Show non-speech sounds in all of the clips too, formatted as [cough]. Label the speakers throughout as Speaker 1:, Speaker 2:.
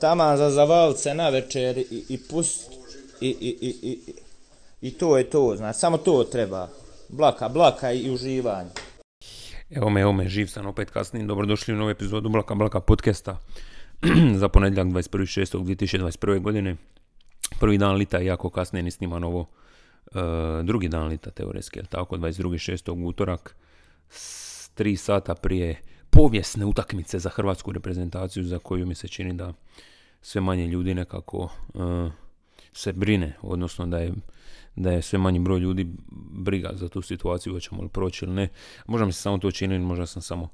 Speaker 1: taman za zavalce na večer i, i pust i, i, i, i, i to je to, znači, samo to treba. Blaka, blaka i uživanje.
Speaker 2: Evo me, evo me, živ sam opet kasnije. Dobrodošli u novu epizodu Blaka Blaka podcasta [clears throat] za ponedjeljak 21.6.2021. godine. Prvi dan lita, jako kasnije ni snima novo. E, drugi dan lita teoretski, tako, 22.6. utorak, s tri sata prije povijesne utakmice za hrvatsku reprezentaciju za koju mi se čini da sve manje ljudi nekako e, se brine, odnosno da je, da je sve manji broj ljudi briga za tu situaciju, hoćemo li proći ili ne. Možda mi se samo to čini, možda sam samo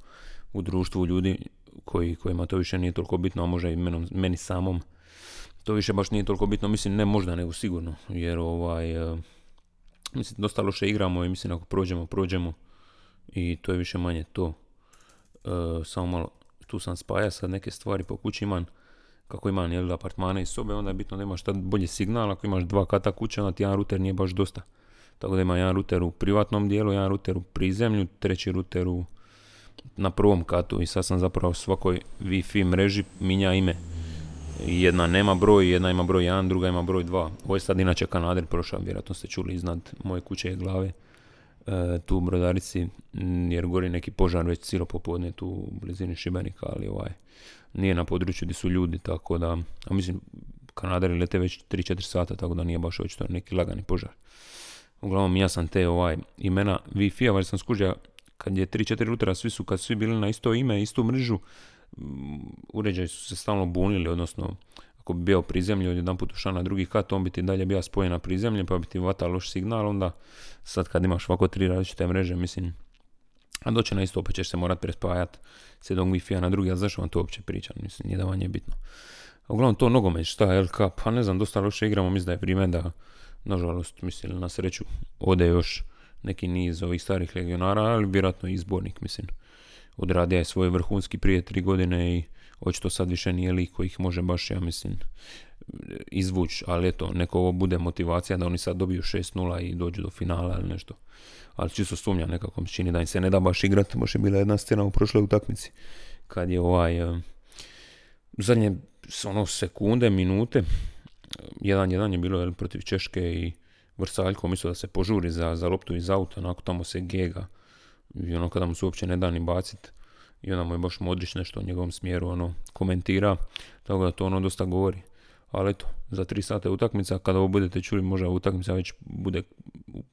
Speaker 2: u društvu ljudi koji, kojima to više nije toliko bitno, a možda i menom, meni samom to više baš nije toliko bitno, mislim ne možda nego sigurno, jer ovaj, e, mislim dosta loše igramo i mislim ako prođemo, prođemo i to je više manje to. E, samo malo, tu sam spaja sad neke stvari po kući imam, kako imam jel, apartmane i sobe, onda je bitno da imaš šta bolji signal, ako imaš dva kata kuće, onda ti jedan router nije baš dosta. Tako da ima jedan router u privatnom dijelu, jedan router u prizemlju, treći router u, na prvom katu i sad sam zapravo svakoj Wi-Fi mreži minja ime. Jedna nema broj, jedna ima broj 1, druga ima broj 2. Ovo je sad inače kanader prošao, vjerojatno ste čuli iznad moje kuće i glave. E, tu u Brodarici, jer gori neki požar već cijelo popodne tu u blizini Šibenika, ali ovaj, nije na području gdje su ljudi, tako da, a mislim, Kanadari lete već 3-4 sata, tako da nije baš očito neki lagani požar. Uglavnom, ja sam te ovaj, imena Wi-Fi-a, sam skužio kad je 3-4 rutera, svi su, kad svi bili na isto ime, istu mrežu, uređaji su se stalno bunili, odnosno, ako bi bio prizemlje, jedan put ušao na drugi kat, on bi ti dalje bio spojen na prizemlje, pa bi ti vata loš signal, onda sad kad imaš ovako tri različite mreže, mislim, a doće na isto, opet ćeš se morat prespajat s jednog Wi-Fi-a na drugi, a zašto vam to uopće pričam, mislim, nije da vam je bitno. Uglavnom to nogomet, šta, LK, pa ne znam, dosta loše igramo, mislim da je vrijeme da, nažalost, mislim, na sreću, ode još neki niz ovih starih legionara, ali vjerojatno izbornik, mislim. Odradio je svoj vrhunski prije tri godine i očito sad više nije lik koji ih može baš, ja mislim, izvući, ali eto, neko ovo bude motivacija da oni sad dobiju 6-0 i dođu do finala ili nešto. Ali čisto sumnja nekako mi čini da im se ne da baš igrati, je bila jedna scena u prošloj utakmici kad je ovaj uh, zadnje ono sekunde, minute, jedan jedan je bilo protiv Češke i Vrsaljko mislio da se požuri za, za loptu iz auta, onako tamo se gega i ono kada mu se uopće ne da ni bacit i onda mu je baš Modrić nešto u njegovom smjeru ono komentira, tako da to ono dosta govori. Ali eto, za tri sata je utakmica, kada ovo budete čuli možda utakmica već bude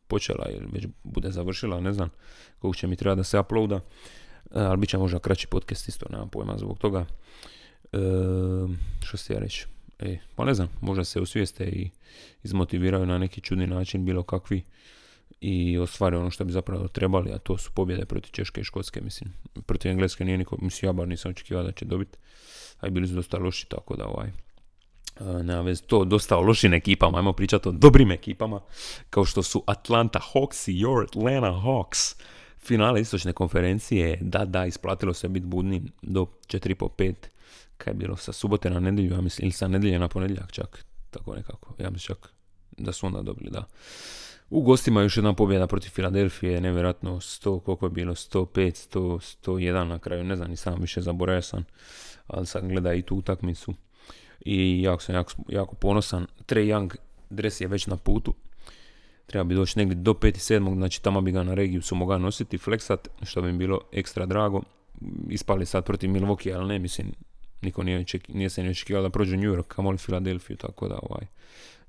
Speaker 2: počela ili već bude završila, ne znam koliko će mi treba da se uploada, e, ali bit će možda kraći podcast isto, nemam pojma zbog toga. E, što se ja reći? E, pa ne znam, možda se osvijeste i izmotiviraju na neki čudni način bilo kakvi i ostvare ono što bi zapravo trebali, a to su pobjede protiv Češke i Škotske, mislim. Protiv Engleske nije niko, mislim ja bar nisam očekivao da će dobiti, a i bili su dosta loši, tako da ovaj, nema vez to dosta o lošim ekipama, ajmo pričati o dobrim ekipama, kao što su Atlanta Hawks i Your Atlanta Hawks. Finale istočne konferencije, da, da, isplatilo se biti budni do 4,5-5, kaj je bilo sa subote na nedjelju, ja mislim, ili sa nedjelje na ponedjeljak čak, tako nekako, ja mislim čak da su onda dobili, da. U gostima još jedna pobjeda protiv Filadelfije, nevjerojatno 100, koliko je bilo, 105, 100, 101 na kraju, ne znam, ni sam više zaboravio sam, ali sam gleda i tu utakmicu i jako sam jako, jako ponosan. Trey Young dres je već na putu. Treba bi doći negdje do 5.7. Znači tamo bi ga na regiju su mogao nositi, flexat, što bi bilo ekstra drago. Ispali sad protiv Milwaukee, ali ne, mislim, niko nije, nije se ni očekivao da prođe New York, kamoli Filadelfiju, tako da ovaj,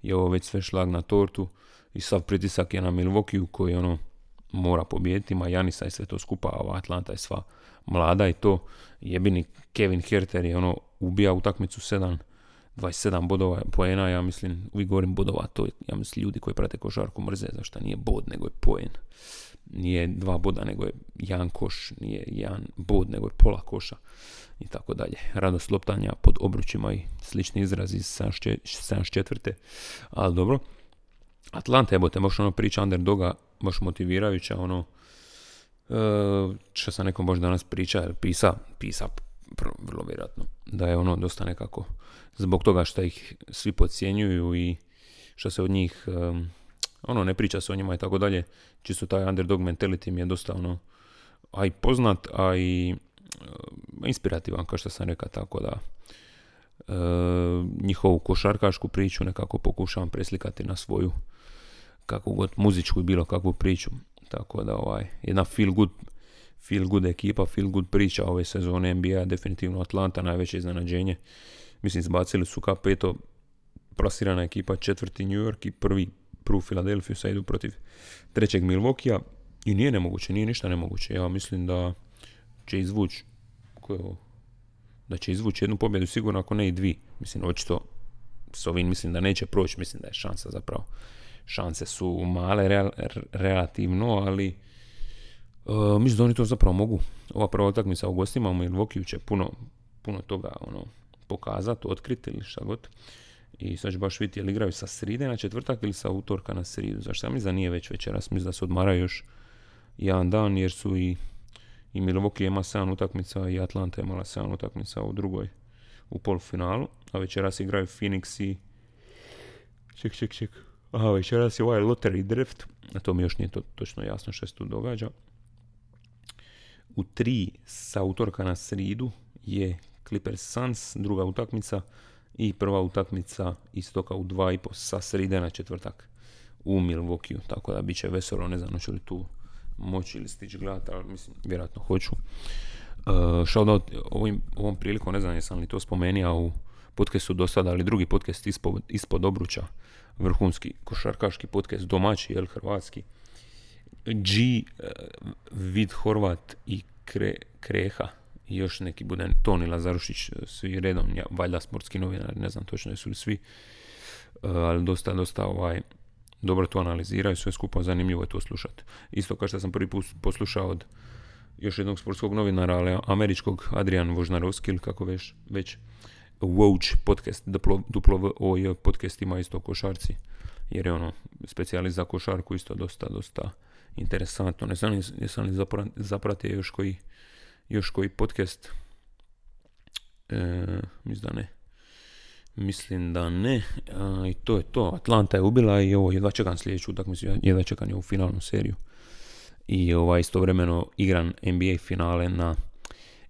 Speaker 2: je ovo već sve šlag na tortu i sav pritisak je na Milwaukee koji ono mora pobijediti, ma Janisa i sve to skupa, a Atlanta je sva mlada i to jebini Kevin Herter je ono ubija utakmicu 7 27 bodova poena, ja mislim, uvijek govorim bodova, to ja mislim ljudi koji prate košarku mrze, zašto nije bod, nego je poen. Nije dva boda, nego je jedan koš, nije jedan bod, nego je pola koša i tako dalje. Radost loptanja pod obručima i slični izrazi iz 74. Ali dobro. Atlanta, evo te, baš ono priča underdoga, baš motivirajuća, ono, e, što sam nekom baš danas priča, pisa, pisa vrlo vjerojatno, da je ono dosta nekako zbog toga što ih svi podcjenjuju i što se od njih ono ne priča se o njima i tako dalje. Čisto taj underdog mentality mi je dosta ono a i poznat, a i inspirativan kao što sam rekao, tako da njihovu košarkašku priču nekako pokušavam preslikati na svoju kakvu god muzičku i bilo kakvu priču. Tako da ovaj, jedna feel good, feel good ekipa, feel good priča ove sezone NBA, definitivno Atlanta najveće iznenađenje. Mislim, zbacili su ka peto plasirana ekipa četvrti New York i prvi prvu Filadelfiju sa idu protiv trećeg Milvokija i nije nemoguće, nije ništa nemoguće. Ja mislim da će izvući da će izvući jednu pobjedu sigurno ako ne i dvi. Mislim, očito s ovim mislim da neće proći, mislim da je šansa zapravo. Šanse su male relativno, ali uh, mislim da oni to zapravo mogu. Ova prva utakmica u gostima u Milvokiju će puno, puno toga ono, pokazati, otkriti ili šta god. I sad ću baš vidjeti je li igraju sa sride na četvrtak ili sa utorka na sridu. Zašto ja mislim da nije već večeras, mislim da se odmaraju još jedan dan jer su i, i Milwaukee ima 7 utakmica i Atlanta imala 7 utakmica u drugoj u polufinalu, a večeras igraju Phoenix i ček, ček, ček. Aha, večeras je ovaj lottery drift, a to mi još nije to, točno jasno što se tu događa. U tri sa utorka na sridu je Clippers Suns, druga utakmica, i prva utakmica istoka u dva i po sa sride na četvrtak u Milvokiju, tako da bit će veselo, ne znam hoću li tu moći ili stići gledati, ali mislim, vjerojatno hoću. Uh, shoutout ovim, ovom prilikom, ne znam jesam li to spomenuo u podcastu do sada, ali drugi podcast ispod, ispod obruča, vrhunski košarkaški podcast, domaći, jel, hrvatski. G, uh, Vid Horvat i Kre, Kreha, i još neki bude Toni Lazarušić, svi redom, ja, valjda sportski novinari, ne znam točno jesu li svi, uh, ali dosta, dosta ovaj, dobro to analiziraju, sve skupa zanimljivo je to slušati. Isto kao što sam prvi put poslušao od još jednog sportskog novinara, ali američkog, Adrian Vožnarovski, ili kako već, već Woj podcast, duplo, duplo podcast ima isto košarci, jer je ono specijalist za košarku isto dosta, dosta interesantno. Ne znam jesam li zapratio još koji još koji podcast? E, mislim da ne. Mislim da ne. I to je to. Atlanta je ubila i ovo jedva čekam sljedeću utakmicu. Jedva čekam je u finalnu seriju. I ovaj istovremeno igran NBA finale na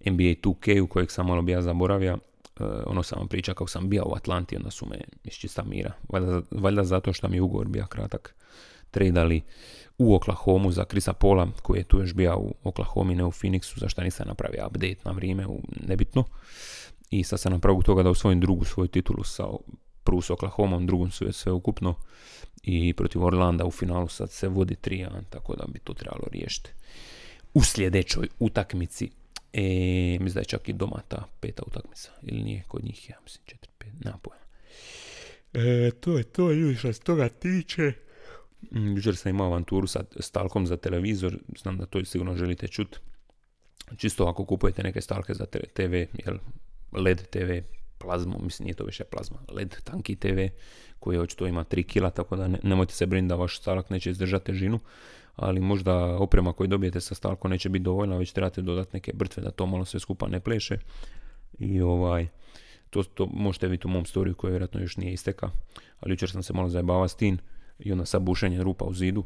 Speaker 2: NBA 2K u kojeg sam malo bija zaboravio. E, ono sam vam pričao kako sam bio u Atlanti, onda su me iz čista mira. Valjda, valjda zato što mi je ugovor bio kratak. Tradali u Oklahoma za Krisa Pola, koji je tu još bio u Oklahoma, ne u Phoenixu, zašto nisam napravio update na vrijeme, u, nebitno. I sad sam napravio toga da osvojim drugu svoju titulu sa prvu s Oklahomom, drugom sve, sve ukupno. I protiv Orlanda u finalu sad se vodi 3 tako da bi to trebalo riješiti. U sljedećoj utakmici, e, mislim da je čak i doma ta peta utakmica, ili nije kod njih, ja mislim 4-5, nema pojma. E, to je to, ljudi, što se toga tiče. Mm, jučer sam imao avanturu sa stalkom za televizor, znam da to sigurno želite čuti. Čisto ako kupujete neke stalke za TV, jel, LED TV, plazmu, mislim nije to više plazma, LED tanki TV koji očito ima 3 kila, tako da ne, nemojte se brinuti da vaš stalak neće izdržati težinu, ali možda oprema koju dobijete sa stalkom neće biti dovoljna, već trebate dodati neke brtve da to malo sve skupa ne pleše. I ovaj, to, to možete vidjeti u mom storiju koji vjerojatno još nije isteka, ali jučer sam se malo zajebavao s tim i onda sa bušenjem rupa u zidu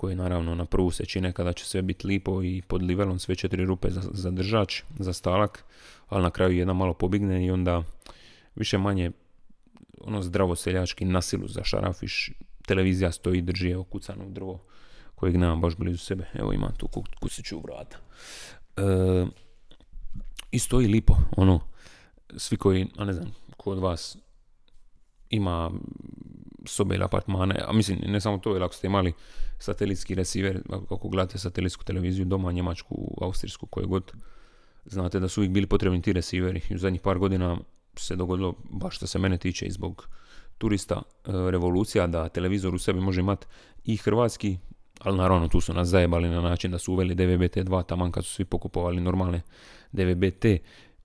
Speaker 2: koje naravno na prvu se čine kada će sve biti lipo i pod livelom sve četiri rupe za, za držač, za stalak, ali na kraju jedna malo pobigne i onda više manje ono zdravo seljački nasilu za šarafiš, televizija stoji drži evo kucano drvo kojeg nemam baš blizu sebe, evo imam tu kusiću u vrata. E, I stoji lipo, ono, svi koji, a ne znam, ko od vas ima sobe ili apartmane, a mislim ne samo to, jer ako ste imali satelitski receiver, ako gledate satelitsku televiziju doma, njemačku, austrijsku, koju god, znate da su uvijek bili potrebni ti receiveri. U zadnjih par godina se dogodilo, baš što se mene tiče, i zbog turista e, revolucija, da televizor u sebi može imati i hrvatski, ali naravno tu su nas zajebali na način da su uveli DVB-T2, taman kad su svi pokupovali normalne DVB-T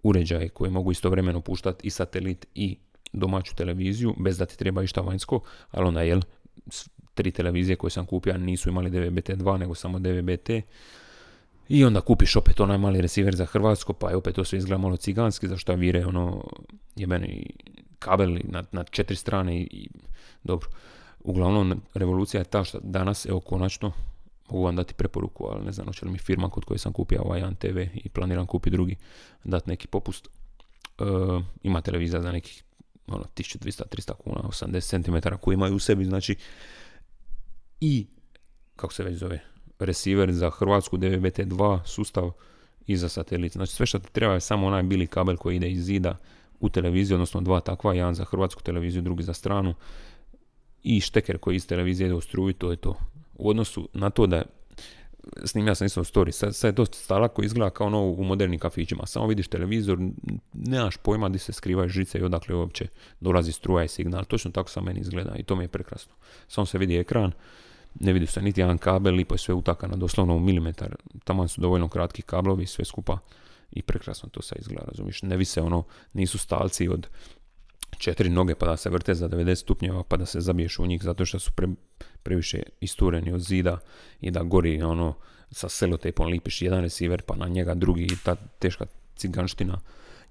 Speaker 2: uređaje koje mogu istovremeno puštati i satelit i domaću televiziju bez da ti treba išta vanjsko, ali onda jel, tri televizije koje sam kupio nisu imali DVB-T2 nego samo DVB-T i onda kupiš opet onaj mali receiver za Hrvatsko, pa je opet to sve izgleda malo ciganski, zašto vire ono jebeni kabel na, na četiri strane i, i dobro. Uglavnom, revolucija je ta što danas, evo konačno, mogu vam dati preporuku, ali ne znam, hoće li mi firma kod koje sam kupio ovaj jedan TV i planiram kupiti drugi, dati neki popust ima televizija za nekih ono, 1200-300 kuna, 80 cm koji imaju u sebi, znači i, kako se već zove, receiver za Hrvatsku DVB-T2 sustav i za satelit. Znači sve što ti treba je samo onaj bili kabel koji ide iz zida u televiziju, odnosno dva takva, jedan za hrvatsku televiziju, drugi za stranu i šteker koji iz televizije ide u struju, to je to. U odnosu na to da snimio sam isto story, sad, sad je dosta stala koji izgleda kao ono u modernim kafićima, samo vidiš televizor, nemaš pojma gdje se skrivaju žice i odakle uopće dolazi struja i signal, točno tako sa meni izgleda i to mi je prekrasno. Samo se vidi ekran, ne vidi se niti jedan kabel, lipo je sve utakano, doslovno u milimetar, tamo su dovoljno kratki kablovi, sve skupa i prekrasno to sad izgleda, razumiješ, ne vise ono, nisu stalci od četiri noge pa da se vrte za 90 stupnjeva pa da se zabiješ u njih zato što su pre, previše istureni od zida i da gori ono sa selotejpom lipiš jedan receiver pa na njega drugi i ta teška ciganština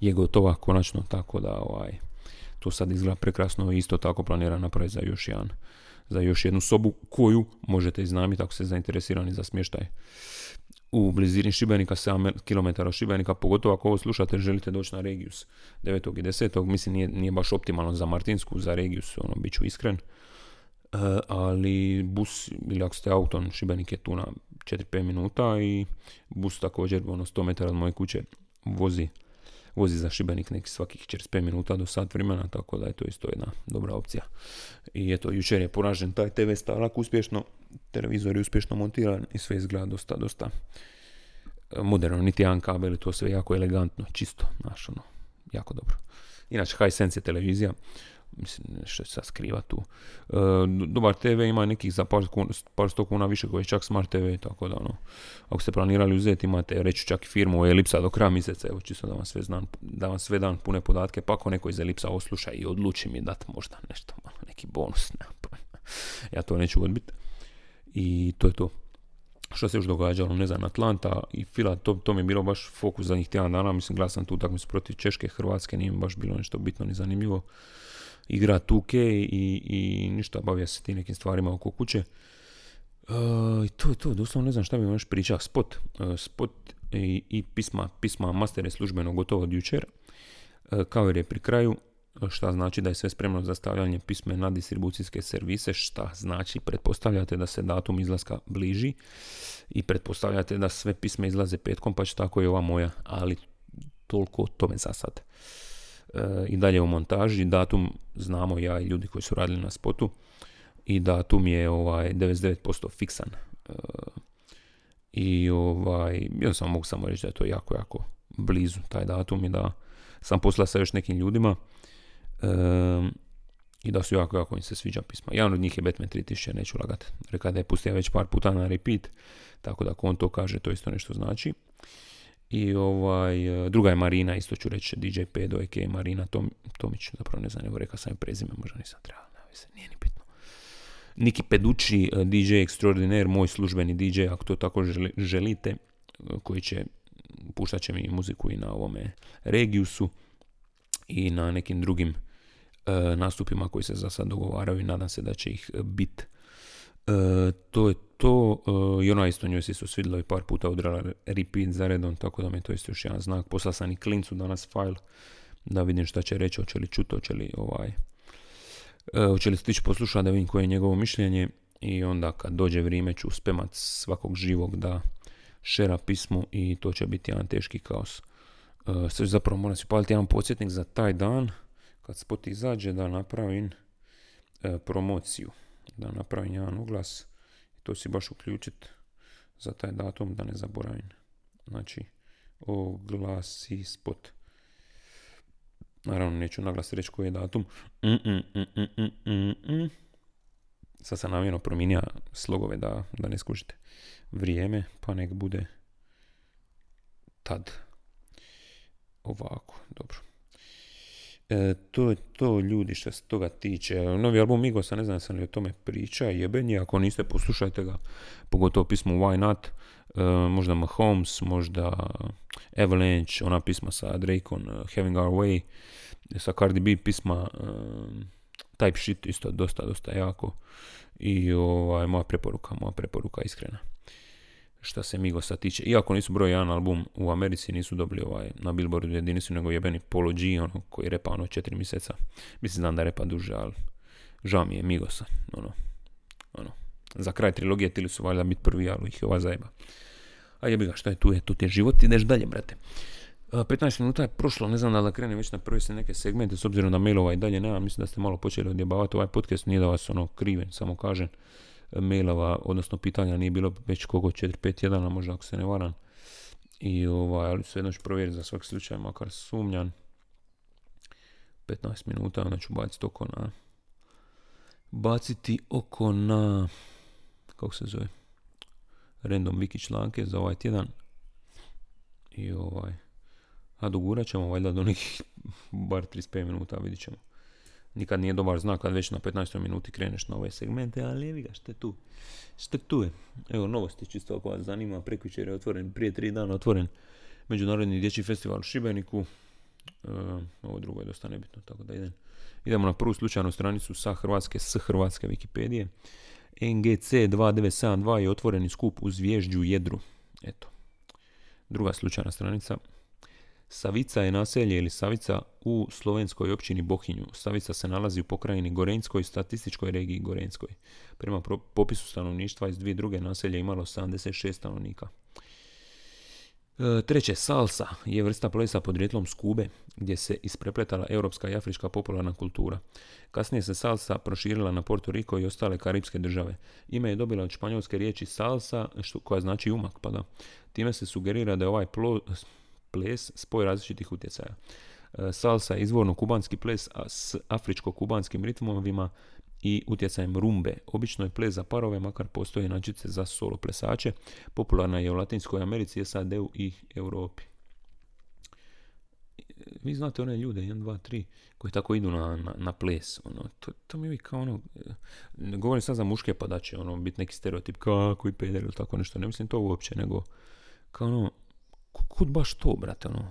Speaker 2: je gotova konačno tako da ovaj to sad izgleda prekrasno isto tako planira napraviti za još jedan za još jednu sobu koju možete iznamiti ako ste zainteresirani za smještaj u blizini Šibenika, 7 km Šibenika, pogotovo ako ovo slušate, želite doći na Regius 9. i 10. Mislim, nije, nije baš optimalno za Martinsku, za Regius, ono, bit ću iskren. Uh, ali bus, ili ako ste auton, Šibenik je tu na 4-5 minuta i bus također, ono, 100 metara od moje kuće vozi vozi za Šibenik neki svakih 45 minuta do sat vremena, tako da je to isto jedna dobra opcija. I eto, jučer je poražen taj TV stalak uspješno, televizor je uspješno montiran i sve izgleda dosta, dosta e, moderno, niti jedan kabel, to sve jako elegantno, čisto, znaš, ono, jako dobro. Inače, Hisense je televizija, mislim, nešto se skriva tu. E, dobar TV ima nekih za par, par sto kuna više koji je čak Smart TV, tako da ono, ako ste planirali uzeti, imate reći čak i firmu Elipsa do kraja mjeseca, evo čisto da vam sve, znan, da vam sve dan pune podatke, pa ako neko iz Elipsa osluša i odluči mi dati možda nešto, neki bonus, ne, ja to neću odbiti. I to je to. Što se još događalo, ne znam, Atlanta i Fila, to, to mi je bilo baš fokus zadnjih tjedan dana, mislim, gledao sam tu utakmicu protiv Češke, Hrvatske, nije mi baš bilo nešto bitno ni zanimljivo igra 2K i, i ništa, bavio se ti nekim stvarima oko kuće. Uh, I to je to, doslovno ne znam šta bi vam još pričao. Spot, uh, spot i, i, pisma, pisma master je službeno gotovo od jučer. Uh, cover je pri kraju, šta znači da je sve spremno za stavljanje pisme na distribucijske servise, šta znači pretpostavljate da se datum izlaska bliži i pretpostavljate da sve pisme izlaze petkom, pa će tako i ova moja, ali toliko o tome za sad. E, i dalje u montaži. Datum znamo ja i ljudi koji su radili na spotu i datum je ovaj 99% fiksan. E, I ovaj, ja mogu samo reći da je to jako, jako blizu taj datum i da sam poslao sa još nekim ljudima e, i da su jako, jako im se sviđa pisma. Jedan od njih je Batman 3000, neću lagat. Reka da je pustio već par puta na repeat, tako da ako on to kaže, to isto nešto znači. I ovaj, e, druga je Marina, isto ću reći DJ Pedo, a.k.a. Marina Tom, Tomić, zapravo ne znam, evo rekao sam prezime, možda nisam trebao, ne, nije ni bitno. Niki Peducci, e, DJ Extraordinaire, moj službeni DJ, ako to tako želite, e, koji će, puštat će mi muziku i na ovome Regiusu i na nekim drugim nastupima koji se za sad dogovaraju i nadam se da će ih bit to je to, e, i ona isto njoj se svidjela i par puta udrala repeat za redom, tako da mi je to isto još jedan znak. Poslao sam i klincu danas file da vidim šta će reći, hoće li čuti, hoće li ovaj, e, hoće li stići poslušati da vidim koje je njegovo mišljenje i onda kad dođe vrijeme ću spemat svakog živog da šera pismu i to će biti jedan teški kaos. Sve zapravo moram si paliti jedan podsjetnik za taj dan kad spot izađe da napravim promociju da napravim jedan uglas i to si baš uključiti za taj datum da ne zaboravim. Znači, oglasi spot. Naravno, neću naglas reći koji je datum. Sad sam namjerno promijenio slogove da, da ne skužite vrijeme, pa nek bude tad. Ovako, dobro. E, to to ljudi što se toga tiče. Novi album Migosa, ne znam sam li o tome priča, jebenje, ako niste poslušajte ga, pogotovo pismo Why Not, e, možda Mahomes, možda Avalanche, ona pisma sa Drakeom, uh, Having Our Way, sa Cardi B pisma uh, Type Shit, isto dosta, dosta jako. I ovaj, moja preporuka, moja preporuka iskrena. Šta se Migosa tiče. Iako nisu broj jedan album u Americi, nisu dobili ovaj na Billboardu jedinicu, nego jebeni Polo G, ono, koji repa ono četiri mjeseca. Mislim, znam da repa duže, ali žao mi je Migosa, ono, ono. Za kraj trilogije tili su valjda biti prvi, ali ih je ova zajeba. A jebi ga, šta je tu je, tu ti je život, ideš dalje, brate. 15 minuta je prošlo, ne znam da da krenem već na prvi se neke segmente, s obzirom da mailova i dalje nema, mislim da ste malo počeli odjebavati ovaj podcast, nije da vas ono kriven, samo kažem mailova, odnosno pitanja nije bilo već koliko 4-5 tjedana, možda ako se ne varam. I ovaj, ali jedno ću provjeriti za svaki slučaj, makar sumnjan. 15 minuta, onda ću baciti oko na... Baciti oko na... Kako se zove? Random wiki članke za ovaj tjedan. I ovaj... A dogurat ćemo valjda do nekih [laughs] bar 35 minuta, vidit ćemo nikad nije dobar znak kad već na 15. minuti kreneš na ove segmente, ali evi ga, što je tu? Što tu je? Evo, novosti čisto ako vas zanima, prekvičer je otvoren, prije tri dana otvoren Međunarodni dječji festival u Šibeniku. E, ovo drugo je dosta nebitno, tako da idem. Idemo na prvu slučajnu stranicu sa Hrvatske, s Hrvatske Wikipedije. NGC 2972 je otvoreni skup uz vježđu jedru. Eto. Druga slučajna stranica. Savica je naselje ili Savica u slovenskoj općini Bohinju. Savica se nalazi u pokrajini Gorenskoj statističkoj regiji Gorenskoj. Prema popisu stanovništva iz dvije druge naselje imalo 76 stanovnika. E, treće, salsa je vrsta plesa podrijetlom s Kube, gdje se isprepletala europska i afrička popularna kultura. Kasnije se salsa proširila na Porto Riko i ostale karibske države. Ime je dobila od španjolske riječi salsa, što, koja znači umak, pa da. Time se sugerira da je ovaj plo, ples, spoj različitih utjecaja. E, salsa je izvorno kubanski ples s afričko-kubanskim ritmovima i utjecajem rumbe. Obično je ples za parove, makar postoje načice za solo plesače. Popularna je u Latinskoj Americi, SAD-u i Europi. Vi znate one ljude, 1, 2, 3, koji tako idu na, na, ples. Ono, to, to mi je kao ono, ne govorim sad za muške pa ono, biti neki stereotip kako i peder ili tako nešto. Ne mislim to uopće, nego kao ono, kud baš to, brate, ono,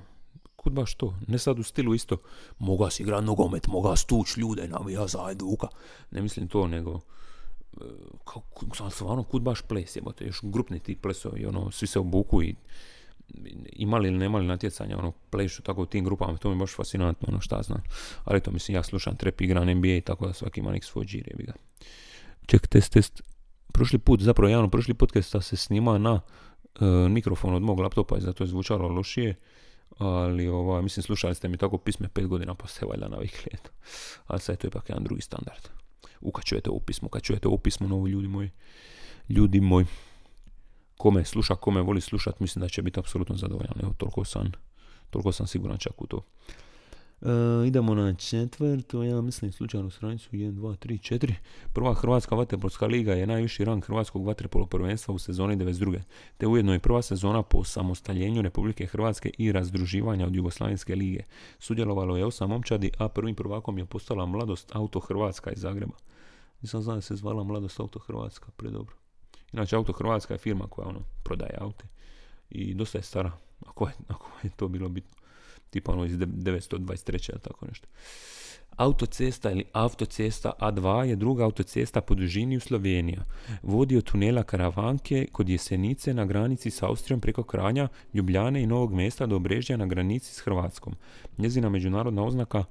Speaker 2: kud baš to, ne sad u stilu isto, moga si igra nogomet, moga stuć ljude, navija za Ajduka, ne mislim to, nego, e, kao, stvarno, kud baš ples, jebote, još grupni ti plesovi, ono, svi se obuku i imali ili nemali natjecanja, ono, plešu tako u tim grupama, to mi je baš fascinantno, ono, šta znam. Ali to mislim, ja slušam trep, igram NBA tako da svaki ima nek svoj džir. Ček, test, test. Prošli put, zapravo javno, prošli podcast se snima na mikrofon od mog laptopa i zato je zvučalo lošije. Ali ovaj, mislim slušali ste mi tako pisme pet godina pa ste valjda navikli eto. Ali sad je to ipak jedan drugi standard. Ukačujete ovo pismo, ukačujete ovo pismo novo ljudi moji. Ljudi moji. Kome sluša, kome voli slušat, mislim da će biti apsolutno zadovoljan. Evo, toliko sam, toliko sam siguran čak u to. Uh, idemo na četvrto, ja mislim slučajnu stranicu 1, 2, 3, 4. Prva Hrvatska vaterpolska liga je najviši rang Hrvatskog vaterpolo prvenstva u sezoni 92. Te ujedno je prva sezona po samostaljenju Republike Hrvatske i razdruživanja od Jugoslavenske lige. Sudjelovalo je osam momčadi, a prvim prvakom je postala Mladost Auto Hrvatska iz Zagreba. Nisam znao da se zvala Mladost Auto Hrvatska, predobro. Inače, Auto Hrvatska je firma koja ono, prodaje aute i dosta je stara, ako je, ako je to bilo bitno tipa ono iz 923. ili tako nešto. Autocesta ili autocesta A2 je druga autocesta po dužini u Sloveniji. Vodi od tunela Karavanke kod Jesenice na granici s Austrijom preko Kranja, Ljubljane i Novog mjesta do Obrežja na granici s Hrvatskom. Njezina međunarodna oznaka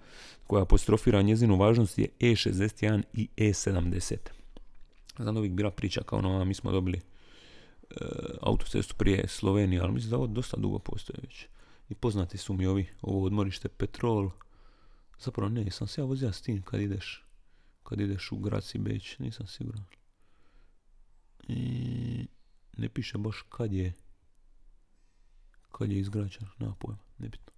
Speaker 2: koja apostrofira njezinu važnost je E61 i E70. Znam da uvijek bila priča kao ono, mi smo dobili e, autocestu prije Slovenije, ali mislim da ovo dosta dugo postoje već. I poznati su mi ovi, ovo odmorište Petrol. Zapravo ne, sam se ja vozio s tim kad ideš, kad ideš u Graci Beć, nisam siguran. I ne piše baš kad je, kad je izgrađen, nema pojma, nebitno.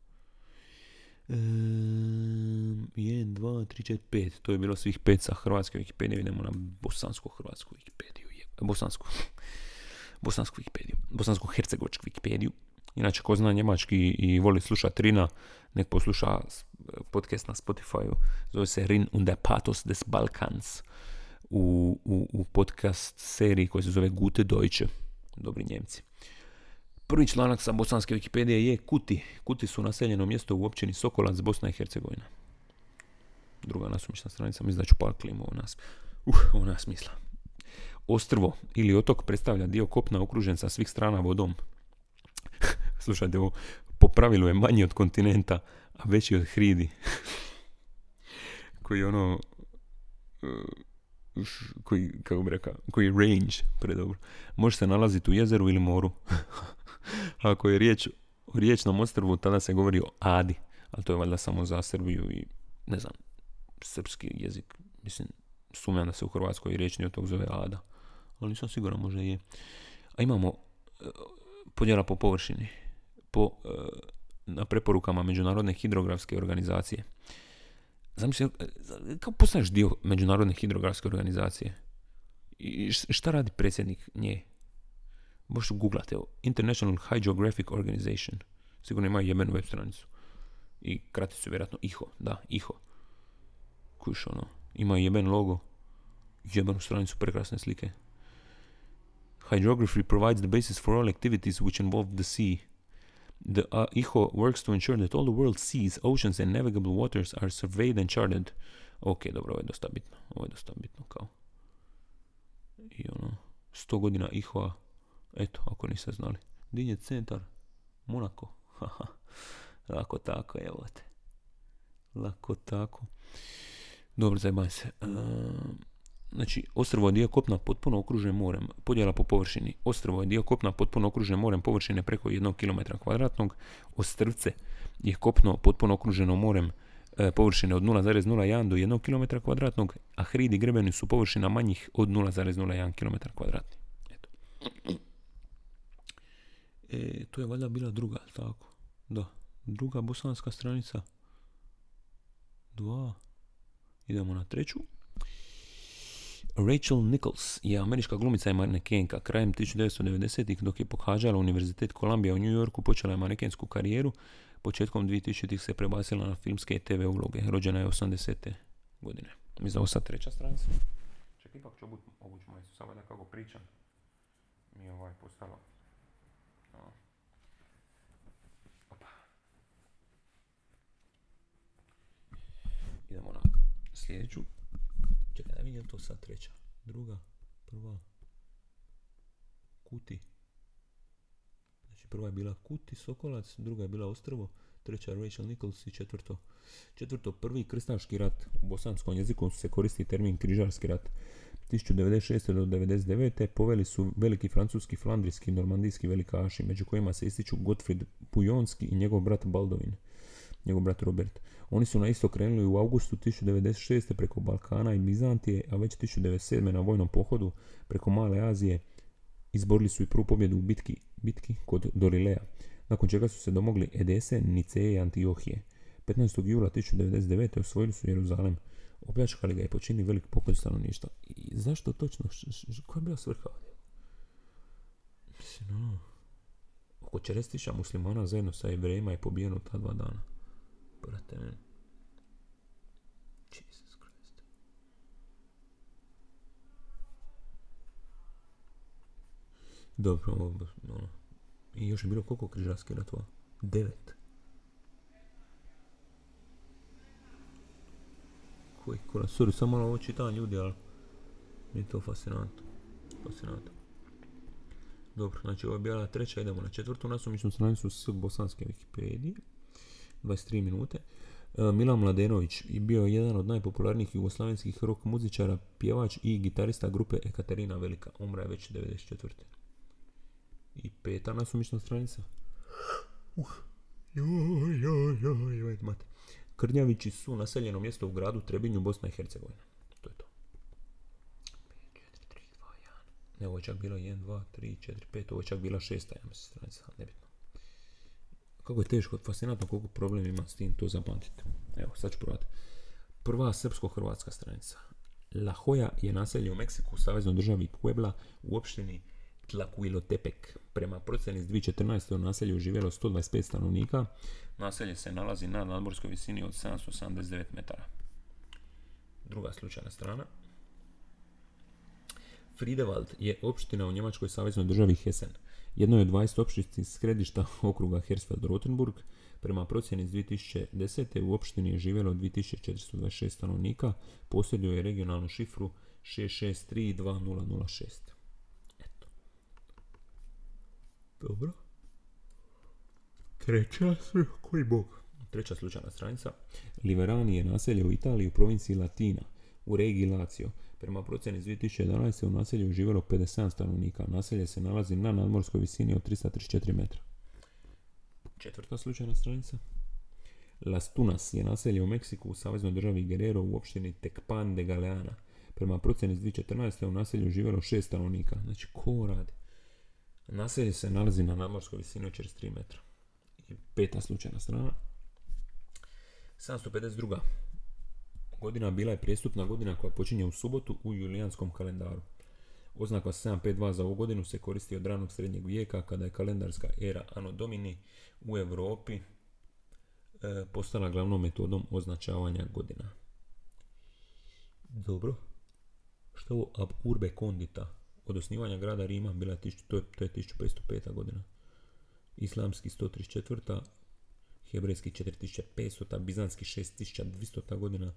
Speaker 2: E, 1, 2, 3, 4, 5. To je bilo svih pet sa hrvatske Wikipedije. Idemo na bosansku hrvatsku Wikipediju. Bosansku. Bosansku [laughs] Wikipediju. Bosansko-hercegovačku Wikipediju. Inače, ko zna njemački i voli slušati Rina, nek posluša podcast na Spotify. Zove se Rin und der Pathos des Balkans. U, u, u podcast seriji koji se zove Gute Deutsche. Dobri njemci. Prvi članak sa bosanske Wikipedije je Kuti. Kuti su naseljeno mjesto u općini Sokolac, Bosna i Hercegovina. Druga nasumična stranica, mislim da ću par klimu ovo nas. Uh, ovo nas misla. Ostrvo ili otok predstavlja dio kopna okružen sa svih strana vodom. Slušajte ovo, po pravilu je manji od kontinenta, a veći od hridi. koji ono, š- koji, kako bi rekao, koji je range, predobro. Može se nalaziti u jezeru ili moru. [laughs] Ako je riječ o riječnom ostrvu, tada se govori o Adi, ali to je valjda samo za Srbiju i, ne znam, srpski jezik. Mislim, sumnjam da se u Hrvatskoj riječni otok zove Ada, ali nisam siguran, možda je. A imamo e, podjela po površini, po, e, na preporukama Međunarodne hidrografske organizacije. Zamisli, e, kao postaneš dio Međunarodne hidrografske organizacije. I šta radi predsjednik nje? Možeš googlati, International Hydrographic Organization. Sigurno imaju jebenu web stranicu. I kraticu vjerojatno IHO, da, IHO. Kuš ono, ima jeben logo, jebenu stranicu, prekrasne slike. Hydrography provides the basis for all activities which involve the sea. The uh, IHO works to ensure that all the world's seas, oceans and navigable waters are surveyed and charted. Ok, dobro, ovo je dosta bitno. Ovo je dosta bitno, kao. I ono, 100 godina IHO-a, eto, ako niste znali. Din je centar? Monako. [laughs] Haha. Lako tako, evo te. Lako tako. Dobro, zajebaj se. Ehm, znači, ostrvo je dio kopna potpuno okružen morem. Podjela po površini. Ostrvo je dio kopna potpuno okružen morem površine preko 1 km kvadratnog. Ostrvce je kopno potpuno okruženo morem e, površine od 0,01 do 1 km kvadratnog, a hridi grebeni su površina manjih od 0,01 km kvadratni. Eto. E, to je valjda bila druga, tako? Da. Druga bosanska stranica. Dva. Idemo na treću. Rachel Nichols je američka glumica i manekenka. Krajem 1990-ih dok je pohađala Univerzitet Columbia u New Yorku počela je manekensku karijeru. Početkom 2000-ih se prebacila na filmske TV uloge. Rođena je 80. godine. Je ovo sad treća stranica. Čekaj, ipak ću obući obuć majicu, samo da kako pričam. Mi ovaj postalo. Idemo na sljedeću. Vidim je to sad treća. Druga, prva. Kuti. Znači prva je bila Kuti, Sokolac, druga je bila Ostrvo, treća Rachel Nichols i četvrto. Četvrto, prvi krstaški rat. U bosanskom jeziku se koristi termin križarski rat. 1096. do 99. poveli su veliki francuski, flandrijski i normandijski velikaši, među kojima se ističu Gottfried Pujonski i njegov brat Baldovin, njegov brat Robert. Oni su na isto krenuli u augustu 1096. preko Balkana i Bizantije, a već 1097. na vojnom pohodu preko Male Azije izborili su i prvu pobjedu u bitki, bitki kod Dorileja, nakon čega su se domogli Edese, Niceje i Antiohije. 15. jula 1099. osvojili su Jeruzalem, opljačkali ga i počinili velik pokoj stanovništva. I zašto točno? Koja je bila svrha? Mislim, ono, oko 40.000 muslimana zajedno sa jevrejima je pobijeno ta dva dana. Brate, Dobro, ovo, ono. I još je bilo koliko križarskih ratova? Devet. Koji kurac, sorry, samo malo ovo čitam ljudi, ali mi je to fascinantno. Fascinantno. Dobro, znači ovo je bila treća, idemo na četvrtu nasumičnu stranicu s bosanske Wikipedije. 23 minute. E, Milan Mladenović i bio je jedan od najpopularnijih jugoslavenskih rock muzičara, pjevač i gitarista grupe Ekaterina Velika. Umra je već 94. I peta nasumična stranica. Uh. Krnjavići su naseljeno mjesto u gradu Trebinju, Bosna i Hercegovina. To je to. 5, 4, 3, 2, 1. Ne, ovo je čak bilo 1, 2, 3, 4, 5. Ovo je čak bila šesta, ja mislim, stranica, nebitno. Kako je teško, fascinantno koliko problem ima s tim, to zapamtite. Evo, sad ću provati. Prva srpsko-hrvatska stranica. La Joya je naselje u Meksiku, u saveznoj državi Puebla, u opštini Tlaquilotepec. Prema procjeni iz 2014. u naselju živjelo 125 stanovnika. Naselje se nalazi na nadmorskoj visini od 779 metara. Druga slučajna strana. Friedewald je opština u njemačkoj saveznoj državi Hessen. Jedno je od 20 opštinskih središta okruga Hersfeld-Rotenburg. Prema procjeni iz 2010. u opštini je živjelo 2426 stanovnika, posjeduje regionalnu šifru 6632006. Eto. Dobro. Treća, koji bog? Treća slučajna stranica. Liverani je naselje u Italiji u provinciji Latina, u regiji Lazio. Prema procjeni iz 2011. u naselju je živjelo 57 stanovnika. Naselje se nalazi na nadmorskoj visini od 334 metra. Četvrta slučajna stranica. Las Tunas je naselje u Meksiku u saveznoj državi Guerrero u opštini Tecpan de Galeana. Prema procjeni iz 2014. u naselju je živjelo 6 stanovnika. Znači, ko radi? Naselje se nalazi na nadmorskoj visini od 43 metra. I peta slučajna strana. 752. Godina bila je prijestupna godina koja počinje u subotu u julijanskom kalendaru. Oznaka 752 za ovu godinu se koristi od ranog srednjeg vijeka kada je kalendarska era Anno Domini u Europi e, postala glavnom metodom označavanja godina. Dobro. Što je ovo ab urbe condita? Od osnivanja grada Rima bila je, to je, to je 1505. godina. Islamski 134. Hebrejski 4500. Bizanski 6200. godina.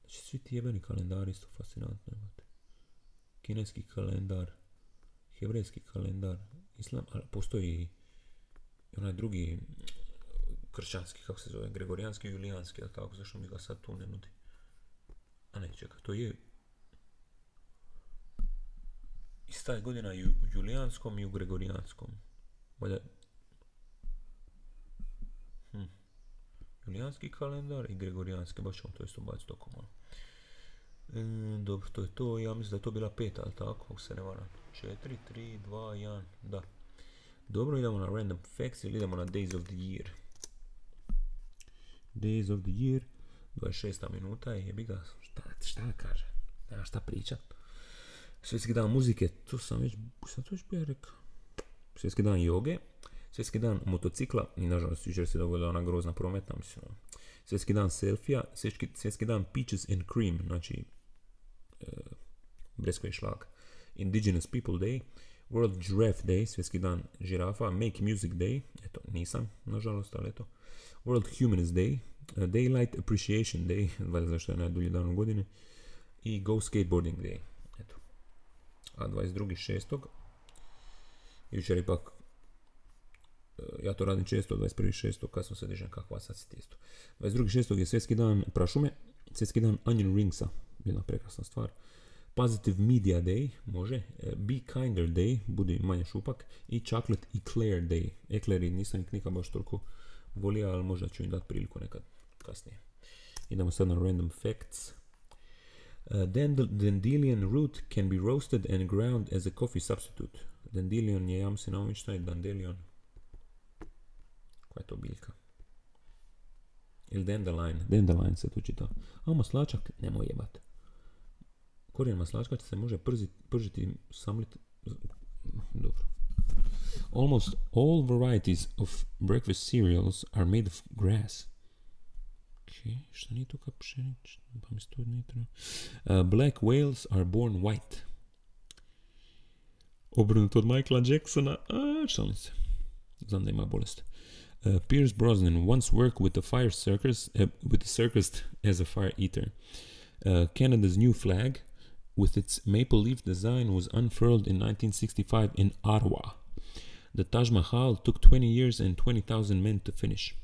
Speaker 2: Znači svi ti jebeni kalendari isto fascinantno imate. Kineski kalendar, hebrejski kalendar, islam, ali postoji i onaj drugi kršćanski, kako se zove, gregorijanski julijanski, ali tako, zašto mi ga sad tu ne nudi? A ne, čekaj, to je ista je godina i u julijanskom i u gregorijanskom. Valjda... Hm. Julijanski kalendar i gregorijanski, baš ćemo to isto baciti oko malo. E, dobro, to je to, ja mislim da je to bila peta, ali tako, ako se ne varam. 4, 3, 2, 1, da. Dobro, idemo na random facts ili idemo na days of the year. Days of the year, 26 minuta i jebi ga, šta, šta kaže, nema šta pričat. Svjetski dan muzike, to sam već, sam to već bio rekao. Svjetski dan joge, Svjetski dan motocikla, i nažalost jučer se dogodila ona grozna prometna, mislim. ono. Svjetski dan selfija, svjetski, svjetski dan peaches and cream, znači e, breskve i šlag. Indigenous People Day, World Giraffe Day, svjetski dan žirafa, Make Music Day, eto, nisam, nažalost, ali eto. World Humanist Day, uh, Daylight Appreciation Day, [laughs] valjda zašto je najdulji dan u godini, i Go Skateboarding Day. A 22.6. Jučer ipak e, ja to radim često, 21.6. kad sam se dižem kakva sad si isto. 22.6. je svjetski dan prašume, svjetski dan onion ringsa, jedna prekrasna stvar. Positive Media Day, može. E, Be Kinder Day, budi manje šupak. I Chocolate Eclair Day. Eclairi nisam ih nikad baš toliko volio, ali možda ću im dati priliku nekad kasnije. Idemo sad na random facts. Uh, dandel- dandelion root can be roasted and ground as a coffee substitute. Dandelion je, ja mislim, na šta je dandelion. Koja je to biljka? Ili dandelion. Dandelion se tu čita. A maslačak, nemoj jebat. Korijen maslačka se može przit, pržiti, samlit... Dobro. Almost all varieties of breakfast cereals are made of grass. Black whales are born white. Obrnuto od Michaela Jacksona. A, šalim se. Znam da ima bolest. Uh, Pierce Brosnan once worked with the fire circus, uh, with the circus as a fire eater. Uh, Canada's new flag, with its maple leaf design, was unfurled in 1965 in Ottawa. The Taj Mahal took 20 years and 20,000 men to finish.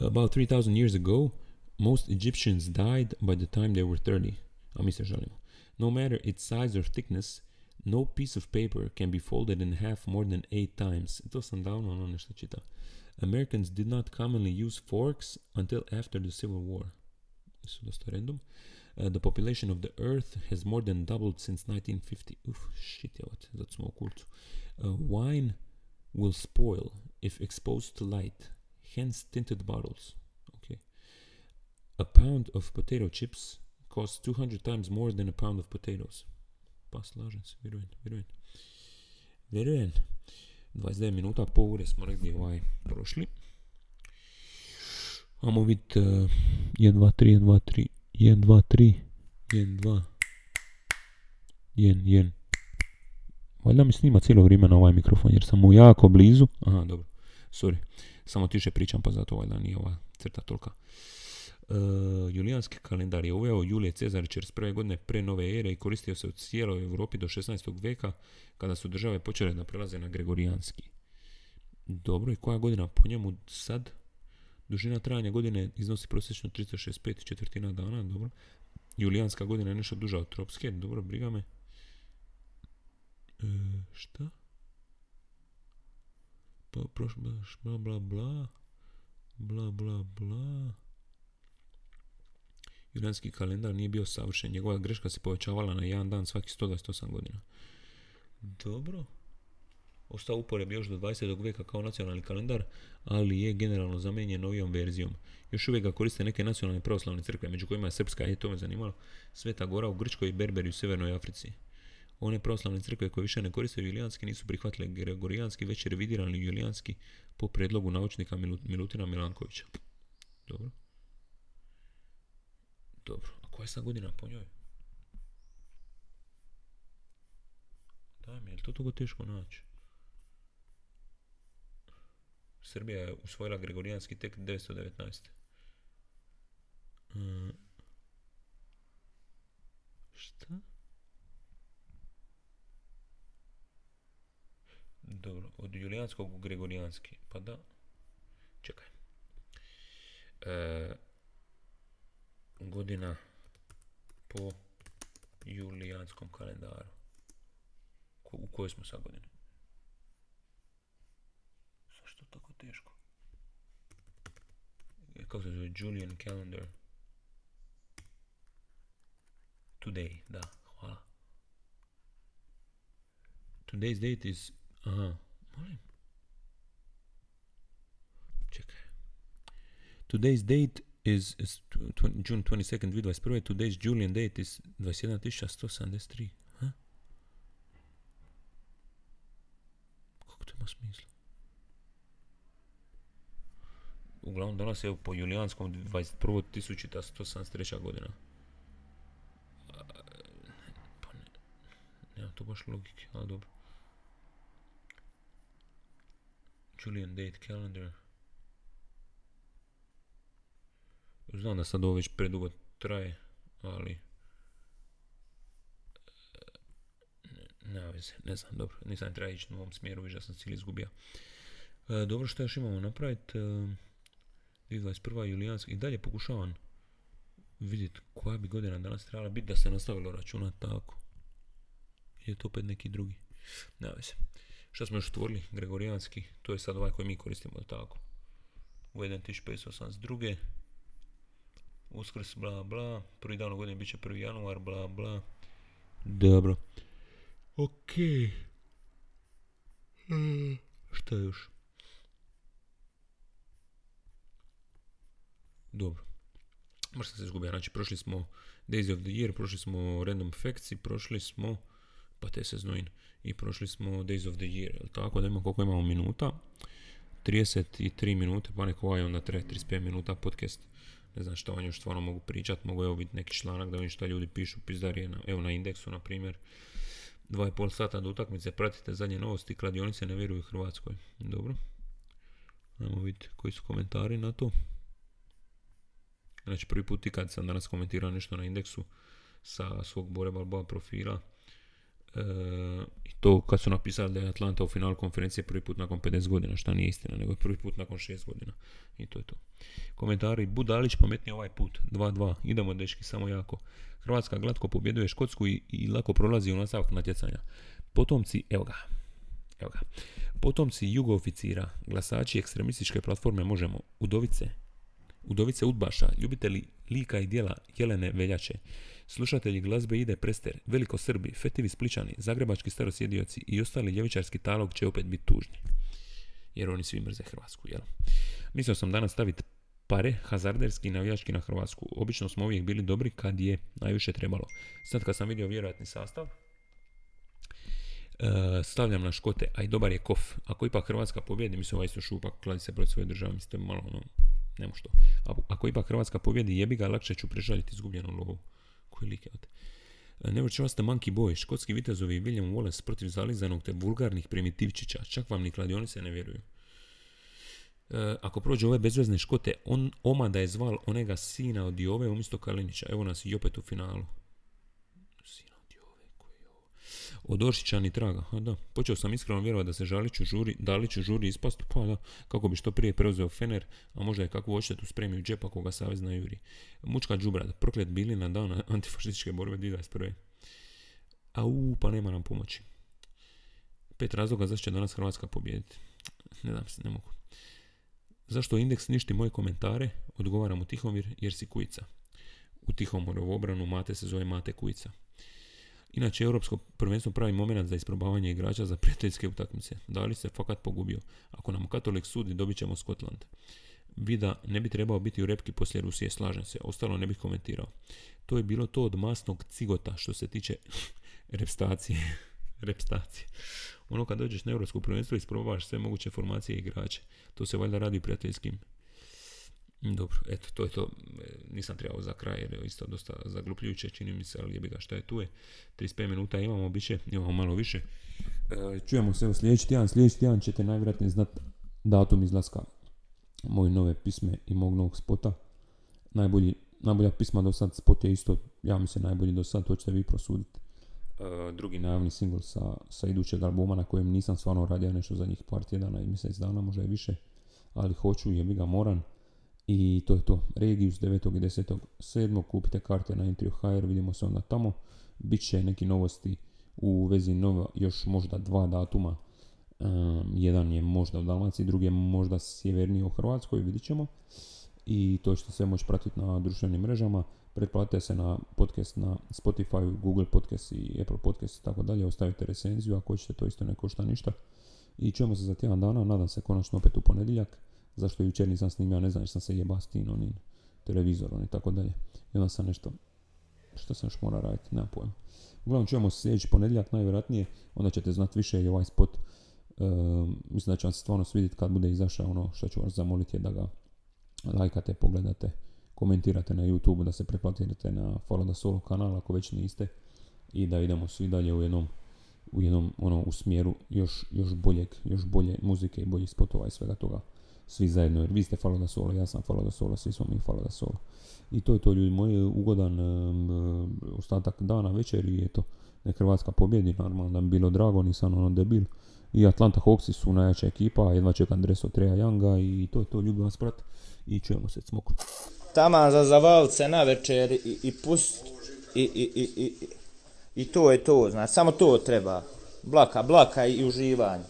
Speaker 2: About 3,000 years ago, most Egyptians died by the time they were 30. A mi se žalimo. No matter its size or thickness, no piece of paper can be folded in half more than eight times. Davno ono nešto čitao. Americans did not commonly use forks until after the Civil War. Uh, the population of the Earth has more than doubled since 1950. Uf, shit, te, zato smo u. Uh, wine will spoil if exposed to light, hence tinted bottles. Okay. A pound of potato chips costs 200 times more than a pound of potatoes. Pa slažem se, vjerujem, vjerujem. Vjerujem. 29 minuta, po ure smo negdje ovaj prošli. Amo vidjeti uh, 1, 2, 3, 1, 2, 3, 1, 2, 3, 1, 2, 1, 1. Valjda cijelo vrijeme na ovaj mikrofon jer sam mu jako blizu. Aha, dobro. Sorry. Samo tiše pričam, pa zato valjda nije ova crta tolika. Uh, Julijanski kalendar je uveo Julije Cezar 41. godine pre nove ere i koristio se u cijeloj Europi do 16. veka kada su države počele da prelaze na Gregorijanski. Dobro, i koja godina po njemu sad? Dužina trajanja godine iznosi prosječno 365 četvrtina dana, dobro. Julijanska godina je nešto duža od tropske, dobro, briga me. E, šta? Pa, proš, bla, bla, bla, bla, bla, bla. Julijanski kalendar nije bio savršen, njegova greška se povećavala na jedan dan svaki 128 godina. Dobro. Ostao uporeb još do 20. vijeka kao nacionalni kalendar, ali je generalno zamijenjen novijom verzijom. Još uvijek ga koriste neke nacionalne pravoslavne crkve, među kojima je Srpska, i to me zanimalo, Sveta Gora u Grčkoj i Berberi u Sjevernoj Africi. One pravoslavne crkve koje više ne koriste julijanski nisu prihvatile gregorijanski, već revidirani julijanski po predlogu naučnika Milutina Milankovića. Dobro. Dobro, a koja je sad godina po njoj? Da mi, je li to togo teško naći? Srbija je usvojila Gregorijanski tek 1919. Uh, šta? Dobro, od Julijanskog u Gregorijanski. Pa da. Čekaj. E, godina po Julijanskom kalendaru. u kojoj smo sad godini? Zašto tako teško? E, kako se zove? Julian calendar. Today, da, hvala. Today's date is Aha, molim. Čekaj. Today's date is, is June 22nd 2021. Today's Julian date is 21.173. Ha? Kako to ima smisla? Uglavnom danas je po julijanskom 21.173. godina. Pa ne, nema to baš logike, ali dobro. Julian Date Calendar. Znam da sad ovo već predugo traje, ali... Ne, veze, ne znam, dobro, nisam treba ići u ovom smjeru, već da sam cijeli izgubio. E, dobro, što još imamo napraviti? E, 21. julijanski, i dalje pokušavam vidjeti koja bi godina danas trebala biti da se nastavilo računati tako. Je to opet neki drugi? Ne, veze. Šta smo još otvorili? Gregorijanski, to je sad ovaj koji mi koristimo, tako. U 1582. Uskrs, bla, bla. Prvi dan u godine bit će 1. januar, bla, bla. Dobro. Ok. Hmm. Šta još? Dobro. Možda se izgubio. Znači, prošli smo Days of the Year, prošli smo Random Facts i prošli smo pa te se. I prošli smo Days of the Year, tako da imamo koliko imamo minuta. 33 minute, pa neko ovaj onda treba 35 minuta podcast. Ne znam što vam još stvarno mogu pričat, mogu evo biti neki članak da vidim šta ljudi pišu, pizdarije, na, evo na indeksu na primjer. Dva i pol sata do utakmice, pratite zadnje novosti, kladionice ne vjeruju Hrvatskoj. Dobro. Ajmo vidjeti koji su komentari na to. Znači prvi put kad sam danas komentirao nešto na indeksu sa svog Bore Balboa profila, I to kad su napisali da je Atlanta u finalu konferencije prvi put nakon 50 godina, šta nije istina, nego je prvi put nakon 6 godina. I to je to. Komentari, Budalić pametnije ovaj put, 2-2, idemo dečki, samo jako. Hrvatska glatko pobjeduje Škotsku i, i lako prolazi u nastavak natjecanja. Potomci, evo ga, evo ga. Potomci jugo oficira, glasači ekstremističke platforme Možemo, Udovice, Udovice Udbaša, ljubitelji lika i dijela Jelene Veljače, slušatelji glazbe Ide Prester, Veliko Srbi, Fetivi Spličani, Zagrebački starosjedioci i ostali ljevičarski talog će opet biti tužni. Jer oni svi mrze Hrvatsku, jel? Mislio sam danas staviti pare, hazarderski i navijački na Hrvatsku. Obično smo uvijek bili dobri kad je najviše trebalo. Sad kad sam vidio vjerojatni sastav, e, stavljam na škote, a i dobar je kof. Ako ipak Hrvatska pobjedi, mislim ovaj isto šupak, kladi se protiv svoje države, mislim, malo ono, nema što. Ako ipak Hrvatska pobjedi, jebi ga, lakše ću prežaljiti izgubljenu lovu. Koji je Never trust the monkey boy, škotski vitezovi William Wallace protiv zalizanog te vulgarnih primitivčića, čak vam ni kladionice ne vjeruju. E, ako prođe ove bezvezne škote, on, Oma da je zval onega sina od Jove umjesto Kalinića. Evo nas i opet u finalu. Sina od Jove, koji je ovo? Od Oršića ni traga. A da, počeo sam iskreno vjerovati da se Žaliću žuri, Daliću žuri ispast, pa da, kako bi što prije preuzeo Fener, a možda je kakvu odštetu spremi u džepa koga savez na juri. Mučka džubrad, proklet bili na dan [laughs] antifašističke borbe 2021. A u, pa nema nam pomoći. Pet razloga zašto će danas Hrvatska pobijediti. Ne znam se, ne mogu. Zašto indeks ništi moje komentare? Odgovara mu Tihomir jer si kujica. U Tihomorovu obranu Mate se zove Mate Kujica. Inače, Europsko prvenstvo pravi moment za isprobavanje igrača za prijateljske utakmice. Da li se fakat pogubio? Ako nam katolik sudi, dobit ćemo Skotland. Vida ne bi trebao biti u repki poslije Rusije, slažem se. Ostalo ne bih komentirao. To je bilo to od masnog cigota što se tiče [laughs] repstacije. [laughs] repstacije. Ono kad dođeš na Europsko prvenstvo isprobaš sve moguće formacije igrače. To se valjda radi prijateljskim. Dobro, eto, to je to. E, nisam trebao za kraj jer je isto dosta zaglupljujuće, čini mi se, ali jebi ga šta je tu je. 35 minuta imamo, biće, imamo malo više. E, čujemo se u sljedeći tjedan. Sljedeći tjedan ćete najvjerojatnije znat datum izlaska moje nove pisme i mog novog spota. Najbolji, najbolja pisma do sad, spot je isto, ja mislim, najbolji do sad, to ćete vi prosuditi. E, drugi najavni single sa, sa idućeg albuma na kojem nisam stvarno radio nešto za njih par tjedana i mjesec dana, možda i više, ali hoću, jebi ga moram. I to je to. Regius 9. i 10. 7. Kupite karte na Entry HR, vidimo se onda tamo. Biće neki novosti u vezi nova, još možda dva datuma. Um, jedan je možda u Dalmaciji, drugi je možda sjeverniji u Hrvatskoj, vidit ćemo. I to ćete sve moći pratiti na društvenim mrežama. Pretplatite se na podcast na Spotify, Google Podcast i Apple Podcast i tako dalje. Ostavite recenziju ako hoćete, to isto ne košta ništa. I čujemo se za tjedan dana, nadam se konačno opet u ponedjeljak. Zašto jučer nisam snimio, ne znam jer sam se jeba s tim onim televizorom i tako dalje. I onda sam nešto, što sam još mora raditi, nema pojma. Uglavnom čujemo se sljedeći ponedjeljak najvjerojatnije, onda ćete znati više i ovaj spot. Ehm, mislim da će vam se stvarno svidjeti kad bude izašao ono što ću vas zamoliti je da ga lajkate, pogledate, komentirate na YouTube, da se pretplatite na Follow the Solo kanal ako već niste i da idemo svi dalje u jednom u jednom ono u smjeru još, još boljeg, još bolje muzike i boljih spotova i svega toga svi zajedno, jer vi ste Falo da Solo, ja sam Falo da Solo, svi smo mi Falo da Solo. I to je to ljudi moji, ugodan um, ostatak dana, večer i eto, nek Hrvatska pobjedi, normalno da bi bilo drago, nisam ono debil. I Atlanta Hawksi su najjača ekipa, jedva čekam dres od Treja Younga i to je to, ljubim vas prat i čujemo se smoku.
Speaker 1: Tama za zavalce na večer i, i pust i, i, i, i, i to je to, znači samo to treba. Blaka, blaka i uživanje.